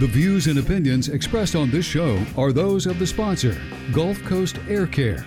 The views and opinions expressed on this show are those of the sponsor, Gulf Coast Air Care.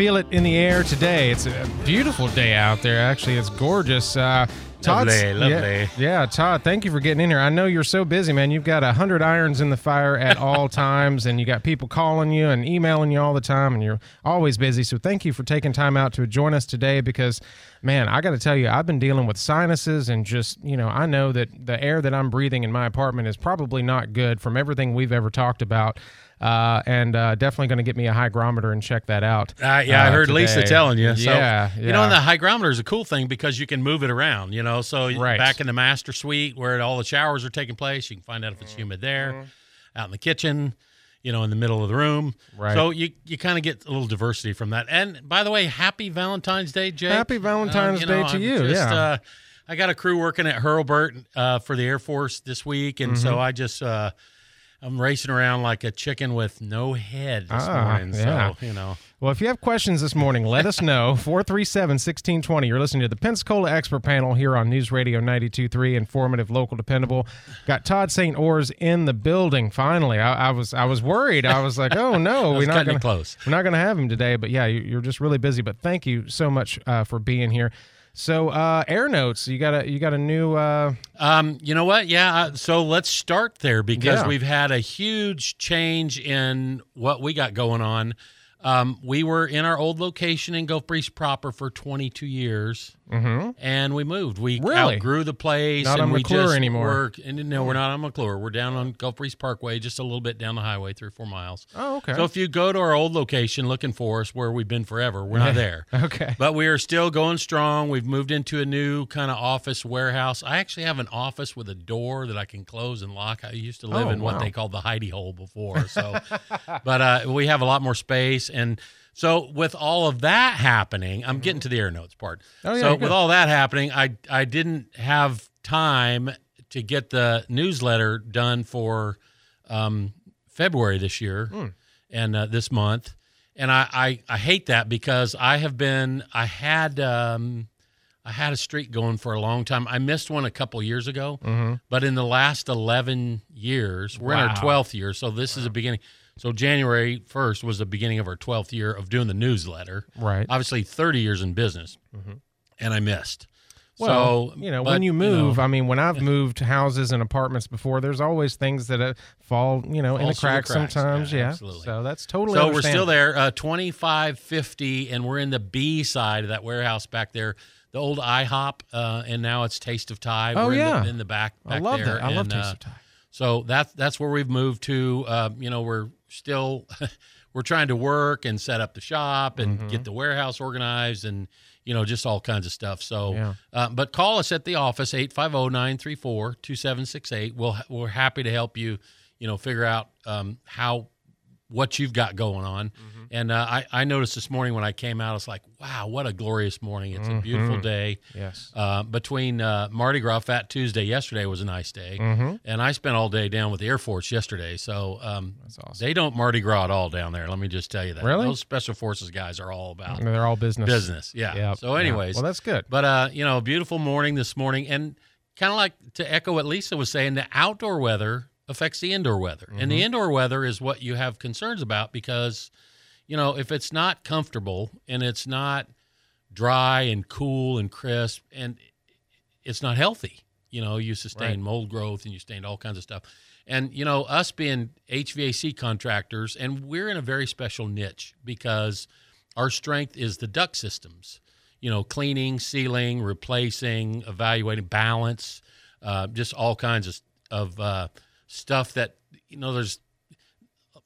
Feel it in the air today. It's a beautiful day out there. Actually, it's gorgeous. Uh, Todd's- Lovely, lovely. Yeah, yeah, Todd, thank you for getting in here. I know you're so busy, man. You've got a hundred irons in the fire at all times, and you got people calling you and emailing you all the time, and you're always busy. So thank you for taking time out to join us today. Because, man, I got to tell you, I've been dealing with sinuses, and just you know, I know that the air that I'm breathing in my apartment is probably not good from everything we've ever talked about. Uh, and uh, definitely going to get me a hygrometer and check that out. Uh, yeah, I uh, heard Lisa telling you. So, yeah, You know, and the hygrometer is a cool thing because you can move it around, you know. So Right. back in the master suite where all the showers are taking place, you can find out if it's humid there. Out in the kitchen, you know, in the middle of the room. Right. So you you kind of get a little diversity from that. And by the way, happy Valentine's Day, Jake. Happy Valentine's Uh, you know, Day to I'm you, just, yeah. Uh, I got a crew working at Hurlburt uh, for the Air Force this week, and so Mm-hmm. I just uh, I'm racing around like a chicken with no head this Ah, morning. yeah. So you know. Well, if you have questions this morning, let us know. 437 1620. You're listening to the Pensacola Expert Panel here on News Radio 923, informative, local, dependable. Got Todd St. Ors in the building finally. I, I was I was worried. I was like, oh no, we're not gonna, close. We're not going to have him today. But yeah, you- you're just really busy. But thank you so much uh, for being here. So, uh, Air Notes, you got a you got a new. Uh, Um, you know what? Yeah. uh, So let's start there because Yeah. we've had a huge change in what we got going on. Um, we were in our old location in Gulf Breeze proper for 22 years, and we moved. We Mm-hmm. Really? outgrew the place. Not on we McClure just anymore. Work, and no, we're not on McClure. We're down on Gulf Breeze Parkway, just a little bit down the highway, three or four miles. oh, okay. So if you go to our old location looking for us, where we've been forever, we're not there. okay. But we are still going strong. We've moved into a new kind of office warehouse. I actually have an office with a door that I can close and lock. I used to live Oh, in what they called the hidey hole before. So, but uh, we have a lot more space. And so, with all of that happening, I'm getting to the air notes part. Oh, yeah, so, with all that happening, I I didn't have time to get the newsletter done for um, February this year Hmm. and uh, this month. And I, I, I hate that because I have been I had um, I had a streak going for a long time. I missed one a couple years ago, but in the last eleven years, we're in our Mm-hmm. Twelfth year, so this is a beginning. So January first was the beginning of our twelfth year of doing the newsletter. Right. Obviously, thirty years in business, and I missed. Well, so you know, but, when you move, know, I mean, when I've moved houses and apartments before, there's always things that uh, fall, you know, in the Falls through the cracks, cracks. sometimes. Yeah, Yeah, absolutely. So that's totally. So we're still there, uh, twenty five fifty, and we're in the B side of that warehouse back there, the old IHOP, uh, and now it's Taste of Thai. Oh, we're in yeah. the, in the back. I love there. that. I love Taste uh, of Thai. So that's that's where we've moved to. Uh, you know, we're still we're trying to work and set up the shop and Mm-hmm. get the warehouse organized and you know just all kinds of stuff. So, Yeah. uh, but call us at the office 850-934-2768. We'll we're happy to help you. You know, figure out um, how what you've got going on. Mm-hmm. And uh, I, I noticed this morning when I came out, it's like, wow, what a glorious morning. It's a beautiful Mm-hmm. day. Yes. Uh, between uh, Mardi Gras Fat Tuesday yesterday was a nice day, Mm-hmm. and I spent all day down with the Air Force yesterday. So um, That's awesome. they don't Mardi Gras at all down there. Let me just tell you that. Really? Those Special Forces guys are all about They're all business. business. Yeah. Yeah. So, yeah. anyways, well, that's good. but uh, you know, beautiful morning this morning, and kind of like to echo what Lisa was saying, the outdoor weather affects the indoor weather, and Mm-hmm. the indoor weather is what you have concerns about because, you know, if it's not comfortable and it's not dry and cool and crisp, and it's not healthy, you know, you sustain Right. mold growth and you sustain all kinds of stuff. And you know, us being HVAC contractors, and we're in a very special niche because our strength is the duct systems. You know, cleaning, sealing, replacing, evaluating balance, uh, just all kinds of of uh, stuff that you know. There's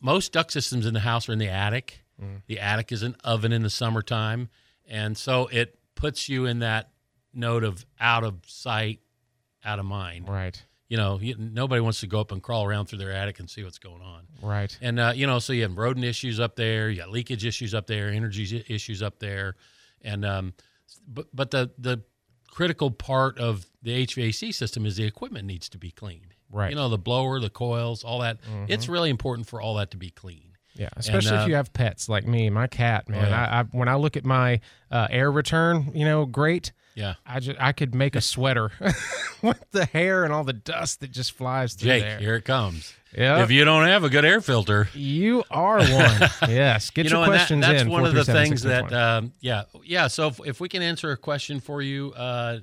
most duct systems in the house are in the attic. The attic is an oven in the summertime, and so it puts you in that note of out of sight, out of mind Right. you know, you, nobody wants to go up and crawl around through their attic and see what's going on. Right. And uh, you know, so you have rodent issues up there, you got leakage issues up there, energy issues up there, and um, but but the the critical part of the HVAC system is the equipment needs to be cleaned. Right. You know, the blower, the coils, all that. It's really important for all that to be clean. Yeah, especially uh, if you have pets like me, my cat, man. yeah. I, I when I look at my uh, air return, you know, great. Yeah. I just I could make a sweater with the hair and all the dust that just flies through Jake, there. here it comes. Yeah. If you don't have a good air filter, You are one. yes. Get you your know, and that, questions that's in. one of the things that, um, yeah, yeah. So if, if we can answer a question for you, uh,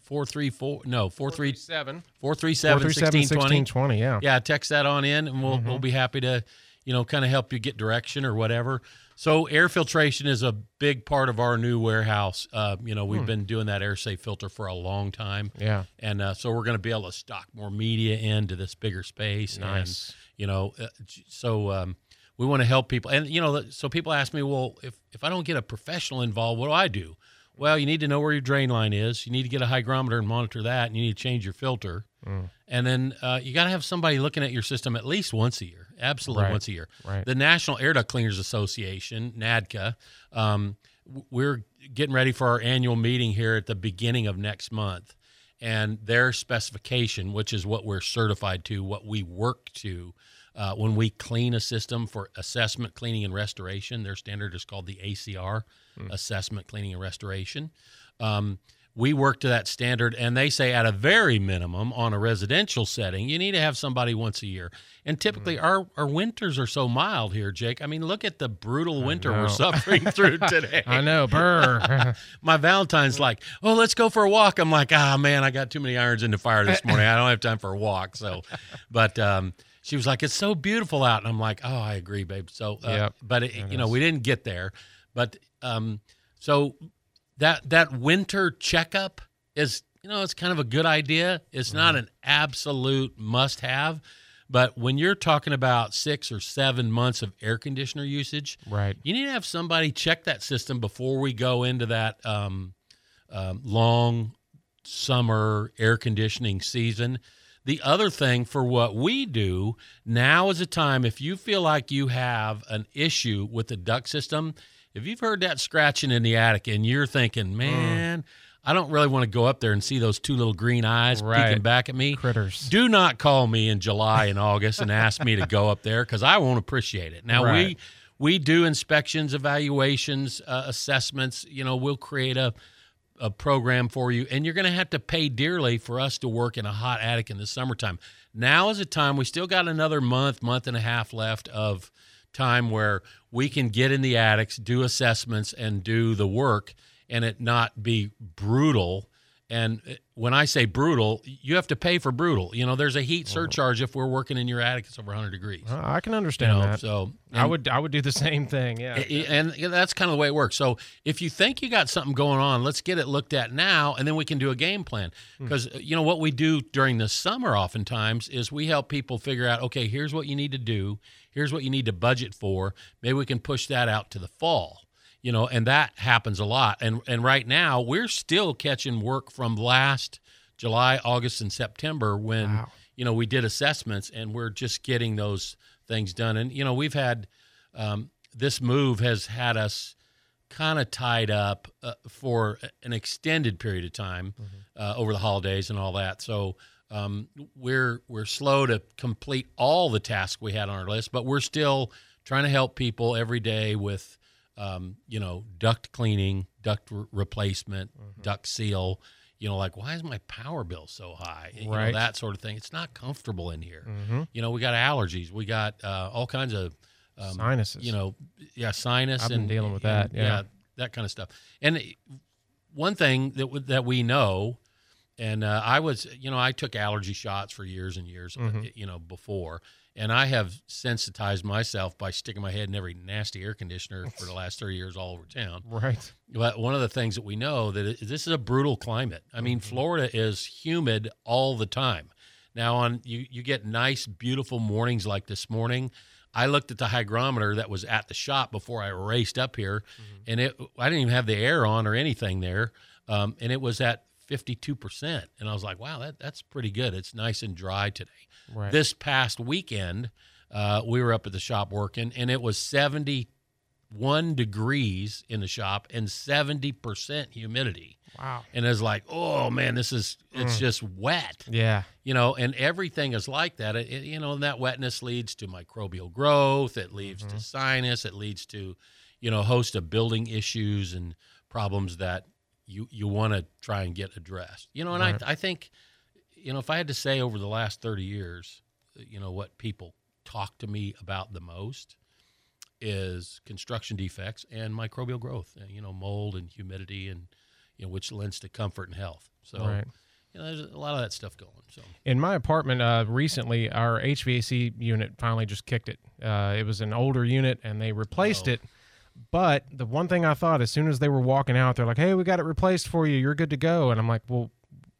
four three four, no, four three seven. four three seven 437 sixteen twenty. 1620, yeah. Yeah, text that on in, and we'll Mm-hmm. we'll be happy to, you know, kind of help you get direction or whatever. So air filtration is a big part of our new warehouse. Uh, you know, we've Hmm. been doing that air safe filter for a long time. Yeah. and uh, so we're going to be able to stock more media into this bigger space. Nice. And, you know, uh, so um, we want to help people, and you know, so people ask me, well, if if I don't get a professional involved, what do I do? Well, you need to know where your drain line is. You need to get a hygrometer and monitor that, and you need to change your filter. Mm. And then uh, you got to have somebody looking at your system at least once a year. Absolutely Right. once a year. Right. The National Air Duct Cleaners Association, NADCA, um, we're getting ready for our annual meeting here at the beginning of next month. And their specification, which is what we're certified to, what we work to uh, when we clean a system for assessment, cleaning, and restoration, their standard is called the ACR, Assessment, Cleaning, and Restoration. Um, we work to that standard and they say at a very minimum on a residential setting you need to have somebody once a year. And typically our, our winters are so mild here jake. I mean look at the brutal winter we're suffering through today. I know, burr. my valentine's like oh let's go for a walk. I'm like ah man i got too many irons in the fire this morning. I don't have time for a walk. So but um she was like it's so beautiful out. And i'm like oh i agree babe. So uh, Yep, but it, it you know we didn't get there. But um so that that winter checkup is you know it's kind of a good idea. It's not an absolute must have but when you're talking about six or seven months of air conditioner usage right. you need to have somebody check that system before we go into that um, um, long summer air conditioning season. The other thing for what we do now is a time if you feel like you have an issue with the duct system, if you've heard that scratching in the attic and you're thinking, man, I don't really want to go up there and see those two little green eyes Right. peeking back at me. Critters. Do not call me in July and August and ask me to go up there because I won't appreciate it. Now Right. we we do inspections, evaluations, uh, assessments. You know, we'll create a a program for you, and you're going to have to pay dearly for us to work in a hot attic in the summertime. Now is a time we still got another month, month and a half left of time where we can get in the attics, do assessments, and do the work, and it not be brutal. And uh, when I say brutal, you have to pay for brutal. You know, there's a heat surcharge if we're working in your attic; it's over 100 degrees. Uh, I can You understand know, that. so I would I would do the same thing. Yeah. I- and that's kind of the way it works. So if you think you got something going on, let's get it looked at now, and then we can do a game plan. Because you know what we do during the summer, oftentimes, is we help people figure out, okay, here's what you need to do, here's what you need to budget for. Maybe we can push that out to the fall. You know, and that happens a lot. And and right now we're still catching work from last July, August, and September when Wow. you know we did assessments, and we're just getting those things done. And you know we've had um, this move has had us kind of tied up uh, for an extended period of time uh, over the holidays and all that. So um, we're we're slow to complete all the tasks we had on our list, but we're still trying to help people every day with um, you know duct cleaning, duct re- replacement, duct seal. You know, like why is my power bill so high? You know, Right. that sort of thing. It's not comfortable in here. Mhm. You know, we got allergies. We got uh, all kinds of um, Sinuses. You know, yeah, sinus. I've been and dealing with and, that, yeah. that kind of stuff. And one thing that w- that we know, and uh, I was, you know, I took allergy shots for years and years, uh, Mm-hmm. you know, before, and I have sensitized myself by sticking my head in every nasty air conditioner for the last thirty years all over town. Right. But one of the things that we know that it, this is a brutal climate. I mean, Florida is humid all the time. Now, on you, you get nice, beautiful mornings like this morning. I looked at the hygrometer that was at the shop before I raced up here, and it I didn't even have the air on or anything there, um, and it was at 52%. And I was like, wow, that, that's pretty good. It's nice and dry today. Right. This past weekend, uh, we were up at the shop working, and it was 71 degrees in the shop and 70% humidity. wow. And it was like, oh man, this is, it's just wet Yeah. you know and everything is like that it, it- you know and that wetness leads to microbial growth it leads Mm-hmm. to sinus it leads to you know a host of building issues and problems that you you want to try and get addressed you know and Right. I, I think you know if i had to say over the last 30 years you know what people talk to me about the most is construction defects and microbial growth you know mold and humidity and you know which lends to comfort and health so Right. you know, there's a lot of that stuff going. So In my apartment, uh, recently, our HVAC unit finally just kicked it. Uh, it was an older unit, and they replaced Oh. it. But the one thing I thought, as soon as they were walking out, they're like, "Hey, we got it replaced for you. You're good to go." And I'm like, "Well,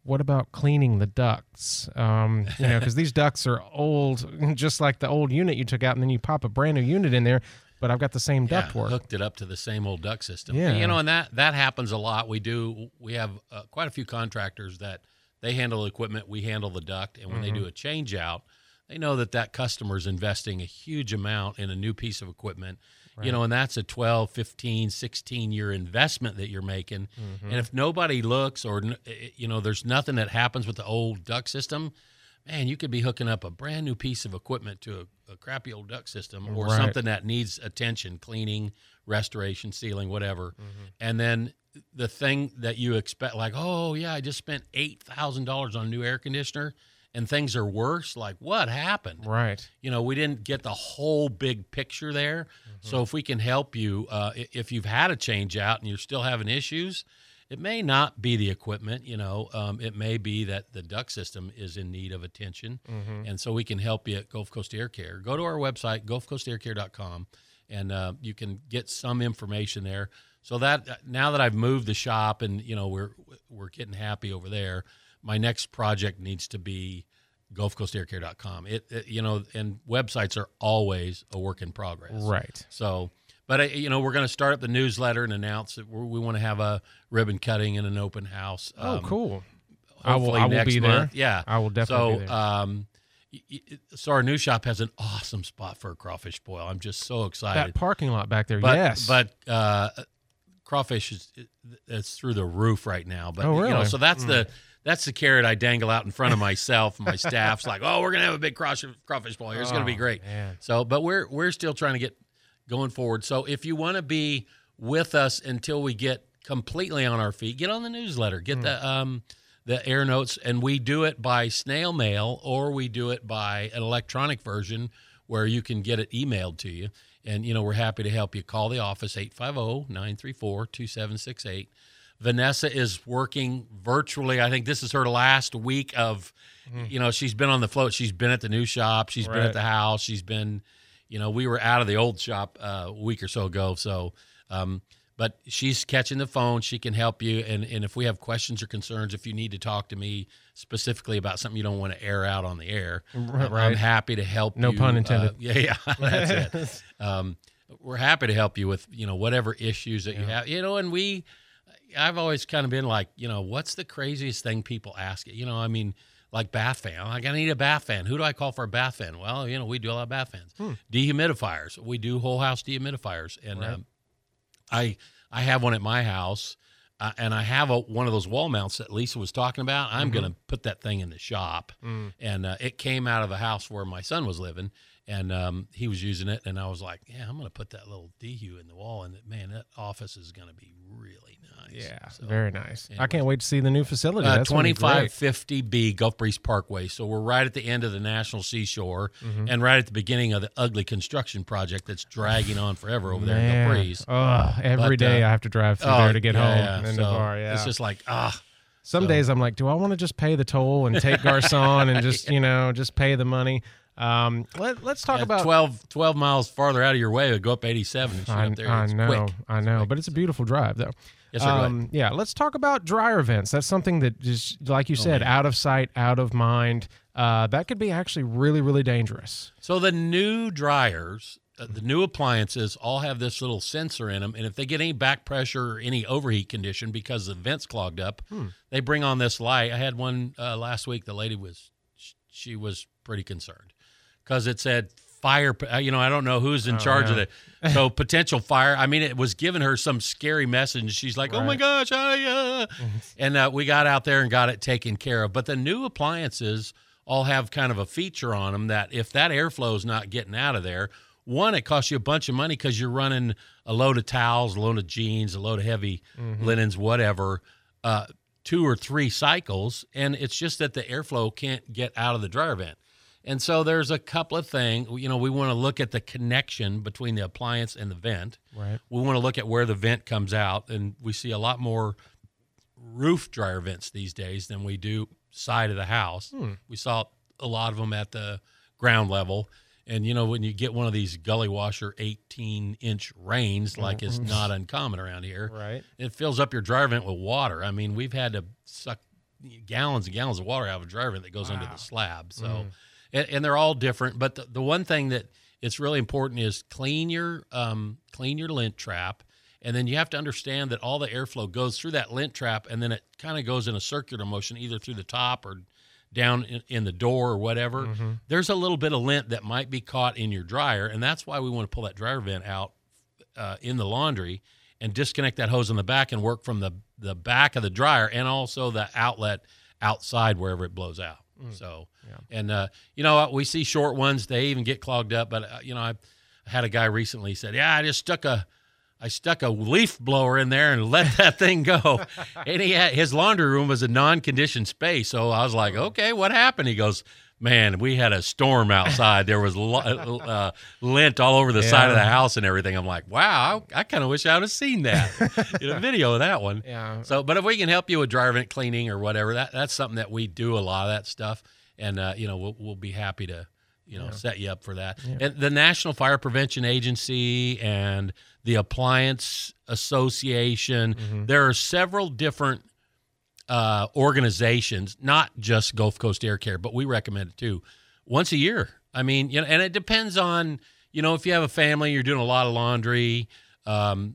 what about cleaning the ducts? Um, you know, because these ducts are old, just like the old unit you took out, and then you pop a brand new unit in there. But I've got the same yeah, duct work. hooked it up to the same old duct system. Yeah. you know, and that that happens a lot. We do. We have uh, quite a few contractors that they handle the equipment, we handle the duct, and when Mm-hmm. they do a change out, they know that that customer is investing a huge amount in a new piece of equipment. You know, and that's a 12, 15, 16 year investment that you're making. Mm-hmm. And if nobody looks or, eh, you know, there's nothing that happens with the old duct system, man, you could be hooking up a brand new piece of equipment to a, a crappy old duct system or Right. something that needs attention, cleaning, restoration, sealing, whatever. And then the thing that you expect, like, oh, yeah, I just spent $8,000 on a new air conditioner and things are worse. Like, what happened? Right. you know we didn't get the whole big picture there so if we can help you uh, if you've had a change out and you're still having issues it may not be the equipment you know um, it may be that the duct system is in need of attention and so we can help you at gulf coast air care go to our website gulfcoastaircare.com and uh, you can get some information there so that uh, now that i've moved the shop and you know we're we're getting happy over there my next project needs to be gulfcoastaircare.com. It, it you know, and websites are always a work in progress. Right. So, but uh, you know, we're going to start up the newsletter and announce that we're, we want to have a ribbon cutting and an open house. Oh, um, cool. I will. I will be there. Yeah, I will definitely so, be there. um, so our new shop has an awesome spot for a crawfish boil. I'm just so excited. that parking lot back there. But yes. but uh, crawfish is it's through the roof right now. But Oh, you know, really? so that's the that's the carrot I dangle out in front of myself and my staff's like, oh, we're gonna have a big crawfish crawfish boil. here. It's gonna be Oh, great. man. So, but we're we're still trying to get going forward. So if you want to be with us until we get completely on our feet, get on the newsletter, get Hmm. the um the air notes, and we do it by snail mail or we do it by an electronic version where you can get it emailed to you. And you know, we're happy to help you. Call the office 850-934-2768. Vanessa is working virtually. I think this is her last week of you know, she's been on the float. She's been at the new shop, she's been at the house, she's been you know, we were out of the old shop uh, a week or so ago. So, um, but she's catching the phone. She can help you. And, and if we have questions or concerns, if you need to talk to me specifically about something you don't want to air out on the air, Right, I'm happy to help No you. pun Uh, intended. yeah, yeah, that's it. Um, we're happy to help you with, you know, whatever issues that you have, you know, and we, I've always kind of been like, you know, what's the craziest thing people ask? You know, I mean, like bath fan. Like, I need a bath fan. Who do I call for a bath fan? Well, you know, we do a lot of bath fans. Dehumidifiers. We do whole house dehumidifiers. And Right. um, I I have one at my house, uh, and I have a, one of those wall mounts that Lisa was talking about. I'm going to put that thing in the shop, Mm. and uh, it came out of the house where my son was living, and um, he was using it, and I was like, yeah, I'm going to put that little dehu in the wall, and man, that office is going to be really nice. Yeah, So, very nice. I can't wait to see the new facility. uh, That's gonna be great. 2550B Gulf Breeze Parkway. So we're right at the end of the National Seashore Mm-hmm. and right at the beginning of the ugly construction project that's dragging on forever over there in Man. Gulf Breeze. Ugh, every But, day uh, I have to drive through Oh, there to get yeah, home yeah. in So Navarre. Yeah, It's just like, ah, some so- days I'm like, do I want to just pay the toll and take Garcon and just you know just pay the money? Um, let, let's talk yeah, about 12, 12 miles farther out of your way, to go up 87 I, up there. I know, quick. I know, but it's a beautiful drive though. Yes, sir, um, yeah, let's talk about dryer vents. That's something that just like you said, Oh, out of sight, out of mind. Uh, that could be actually really, really dangerous. So the new dryers, uh, the new appliances all have this little sensor in them, and if they get any back pressure or any overheat condition because the vents clogged up, Hmm. they bring on this light. I had one uh, last week. The lady was she was pretty concerned because it said fire. uh, You know, I don't know who's in Oh, charge of it. So potential fire. I mean, it was giving her some scary message. She's like, "Oh my gosh!" I, uh. and uh, we got out there and got it taken care of. But the new appliances all have kind of a feature on them that if that airflow is not getting out of there, one, it costs you a bunch of money because you're running a load of towels, a load of jeans, a load of heavy linens, whatever, uh, two or three cycles, and it's just that the airflow can't get out of the dryer vent. And so there's a couple of things. You know, we want to look at the connection between the appliance and the vent. Right. We want to look at where the vent comes out, and we see a lot more roof dryer vents these days than we do side of the house. Hmm. We saw a lot of them at the ground level. And you know, when you get one of these gully washer 18 inch rains, like it's mm-hmm. not uncommon around here, Right. it fills up your dryer vent with water. I mean, we've had to suck gallons and gallons of water out of a dryer vent that goes under the slab. So, mm. And, and they're all different. But the, the one thing that it's really important is clean your um, clean your lint trap, and then you have to understand that all the airflow goes through that lint trap, and then it kind of goes in a circular motion, either through the top or down in, in the door or whatever. There's a little bit of lint that might be caught in your dryer, and that's why we want to pull that dryer vent out uh, in the laundry and disconnect that hose in the back and work from the the back of the dryer and also the outlet outside wherever it blows out. So, and uh, you know? We see short ones; they even get clogged up. But uh, you know, I had a guy recently said, "Yeah, I just stuck a." I stuck a leaf blower in there and let that thing go. And he had, his laundry room was a non-conditioned space. So I was like, okay, what happened? He goes, man, we had a storm outside. There was lo- uh, lint all over the side of the house and everything. I'm like, wow, I, I kind of wish I would have seen that in a video of that one. Yeah. So, but if we can help you with dryer vent cleaning or whatever, that that's something that we do a lot of that stuff, and uh, you know we'll we'll be happy to you know set you up for that. And the National Fire Prevention Agency and the Appliance Association, there are several different uh, organizations, not just Gulf Coast Air Care, but we recommend it too, once a year. I mean, you know, and it depends on, you know, if you have a family, you're doing a lot of laundry, um,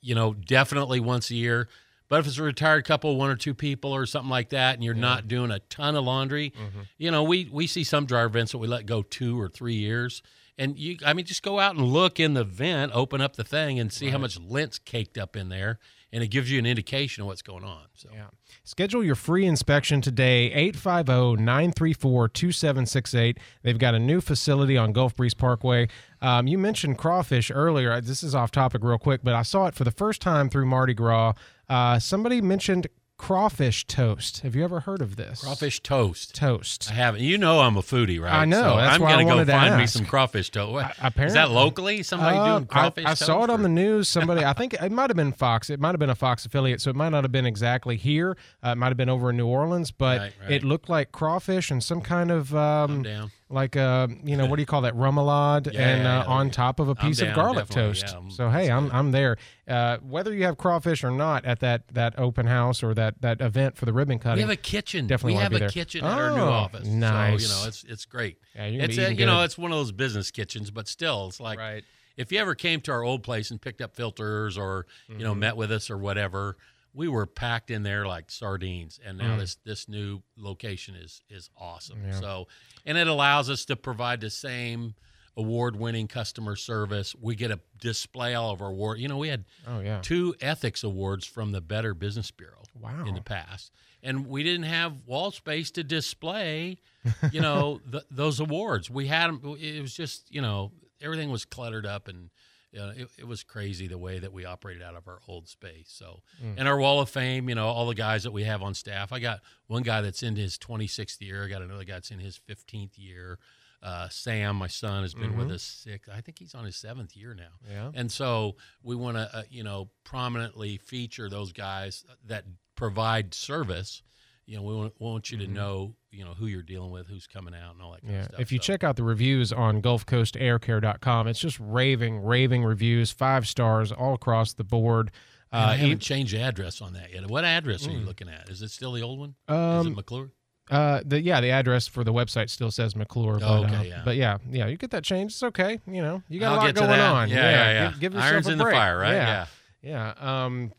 you know, definitely once a year. But if it's a retired couple, one or two people or something like that, and you're not doing a ton of laundry, you know, we we see some dryer vents that we let go two or three years. And you, I mean, just go out and look in the vent, open up the thing, and see how much lint's caked up in there, and it gives you an indication of what's going on. So, Yeah. Schedule your free inspection today, oh, 850 934 2768. They've got a new facility on Gulf Breeze Parkway. Um, you mentioned crawfish earlier. This is off topic real quick, but I saw it for the first time through Mardi Gras. Uh, somebody mentioned crawfish toast. Have you ever heard of this? crawfish toast. toast. I haven't. You know, I'm a foodie, right? I know, So that's I'm gonna go to find me some crawfish toast. What, is apparently- is that locally? Somebody Uh, doing crawfish I, I saw it on the news. Somebody, I think it might have been Fox. It might have been a Fox affiliate, so it might not have been exactly here. Uh, it might have been over in New Orleans, but Right, right. it looked like crawfish and some kind of um, down. Like uh, you know, what do you call that? Remoulade, Yeah, and yeah, uh, on top of a piece of garlic toast. so hey, I'm I'm there. Uh, whether you have crawfish or not at that that open house or that that event for the ribbon cutting, We have a kitchen. Definitely we have a there. kitchen at our new Oh, office. nice. So, you know, it's it's great. Yeah, you're it's a, you know, it's one of those business kitchens, but still, it's like right. if you ever came to our old place and picked up filters or you Mm-hmm. know met with us or whatever, we were packed in there like sardines. And now this this new location is is awesome. Mm. Yeah. So, and it allows us to provide the same award-winning customer service. We get a display all of our award. You know, we had Oh yeah. two ethics awards from the Better Business Bureau Wow. in the past, and we didn't have wall space to display, you know, th those awards. We had them. It was just, you know, everything was cluttered up, and you know, it, it was crazy the way that we operated out of our old space. So, and our wall of fame, you know, all the guys that we have on staff. I got one guy that's in his 26th year. I got another guy that's in his 15th year. Uh, Sam, my son, has been with us six. I think he's on his seventh year now. Yeah. And so we want to, uh, you know, prominently feature those guys that provide service. You know, we want, want you to know, you know, who you're dealing with, who's coming out, and all that kind Yeah. of stuff. If you So, check out the reviews on GulfCoastAirCare.com, it's just raving, raving reviews, five stars all across the board. Man, I Uh, haven't changed the address on that yet. What address are you looking at? Is it still the old one? Is Um, it McClure? Uh, the yeah, the address for the website still says McClure. But, Oh, okay, uh, yeah. But yeah, yeah, you get that changed. It's okay. You know, you got I'll a lot going on. Yeah, yeah, yeah. Give, give yourself Irons a in the fire, right? Yeah, yeah. Um,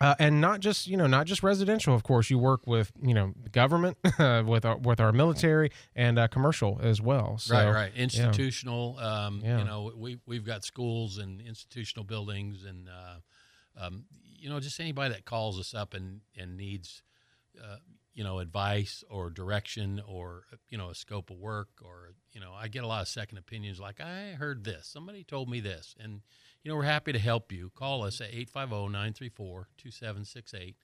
uh, and not just you know not just residential. Of course, you work with you know government, with our with our military and uh, commercial as well. So, right, right. Institutional. Um, Yeah. You know, we we've got schools and institutional buildings, and uh, um, you know, just anybody that calls us up and and needs, uh, you know, advice or direction or you know a scope of work or you know, I get a lot of second opinions. Like I heard this, somebody told me this, and you know, we're happy to help you. Call us at 850-934-2768.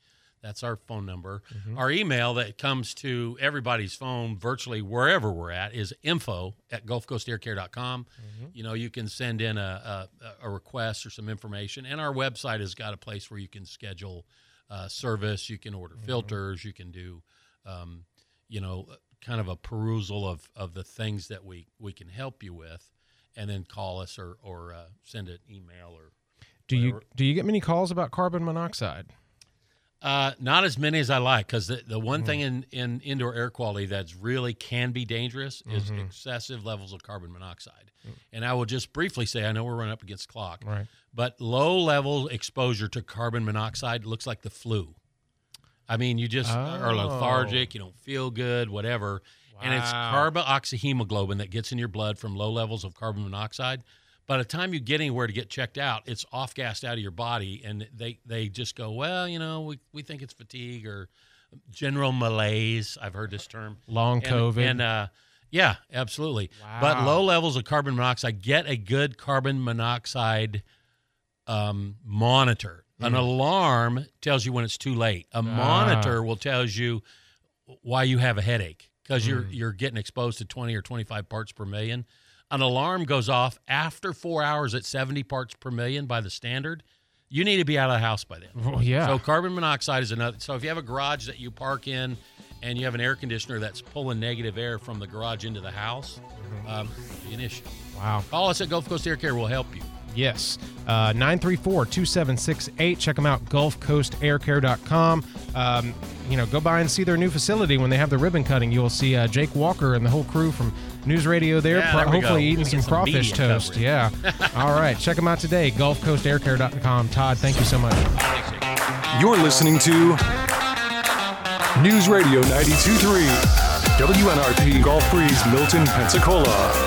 That's our phone number. Our email that comes to everybody's phone virtually wherever we're at is info at gulfcoastaircare.com. You know, you can send in a, a, a request or some information. And our website has got a place where you can schedule uh, service, you can order filters, you can do, um, you know, kind of a perusal of, of the things that we, we can help you with. And then call us or, or uh, send an email or do you do you get many calls about carbon monoxide? Uh, not as many as I like, because the, the one Mm. thing in, in indoor air quality that's really can be dangerous is Mm-hmm. excessive levels of carbon monoxide. Mm. And I will just briefly say, I know we're running up against clock, Right. but low level exposure to carbon monoxide looks like the flu. I mean, you just are Oh. lethargic, you don't feel good, whatever. And it's Wow. carboxyhemoglobin that gets in your blood from low levels of carbon monoxide. By the time you get anywhere to get checked out, it's off gassed out of your body, and they, they just go, well, you know, we, we think it's fatigue or general malaise. I've heard this term. Long And- COVID. And, uh, yeah, absolutely. But low levels of carbon monoxide, get a good carbon monoxide um, monitor. An Mm. alarm tells you when it's too late. Ah. A monitor will tells you why you have a headache because you're Mm. you're getting exposed to 20 or 25 parts per million. An alarm goes off after 4 hours at 70 parts per million by the standard. You need to be out of the house by then. Well, yeah. So carbon monoxide is another. So if you have a garage that you park in, and you have an air conditioner that's pulling negative air from the garage into the house, Mm-hmm. um, be an issue. wow. Call us at Gulf Coast Air Care. We'll help you. Yes. Uh, 934-2768. Check them out, gulfcoastaircare.com. Um, you know, go by and see their new facility when they have the ribbon cutting. You'll see uh, Jake Walker and the whole crew from News Radio there, Yeah, pro- there we go. hopefully eating some some crawfish toast. coverage. Yeah. All right. Check them out today, gulfcoastaircare.com. Todd, thank you so much. You're listening to News Radio 92.3 WNRP Gulf Breeze, Milton, Pensacola.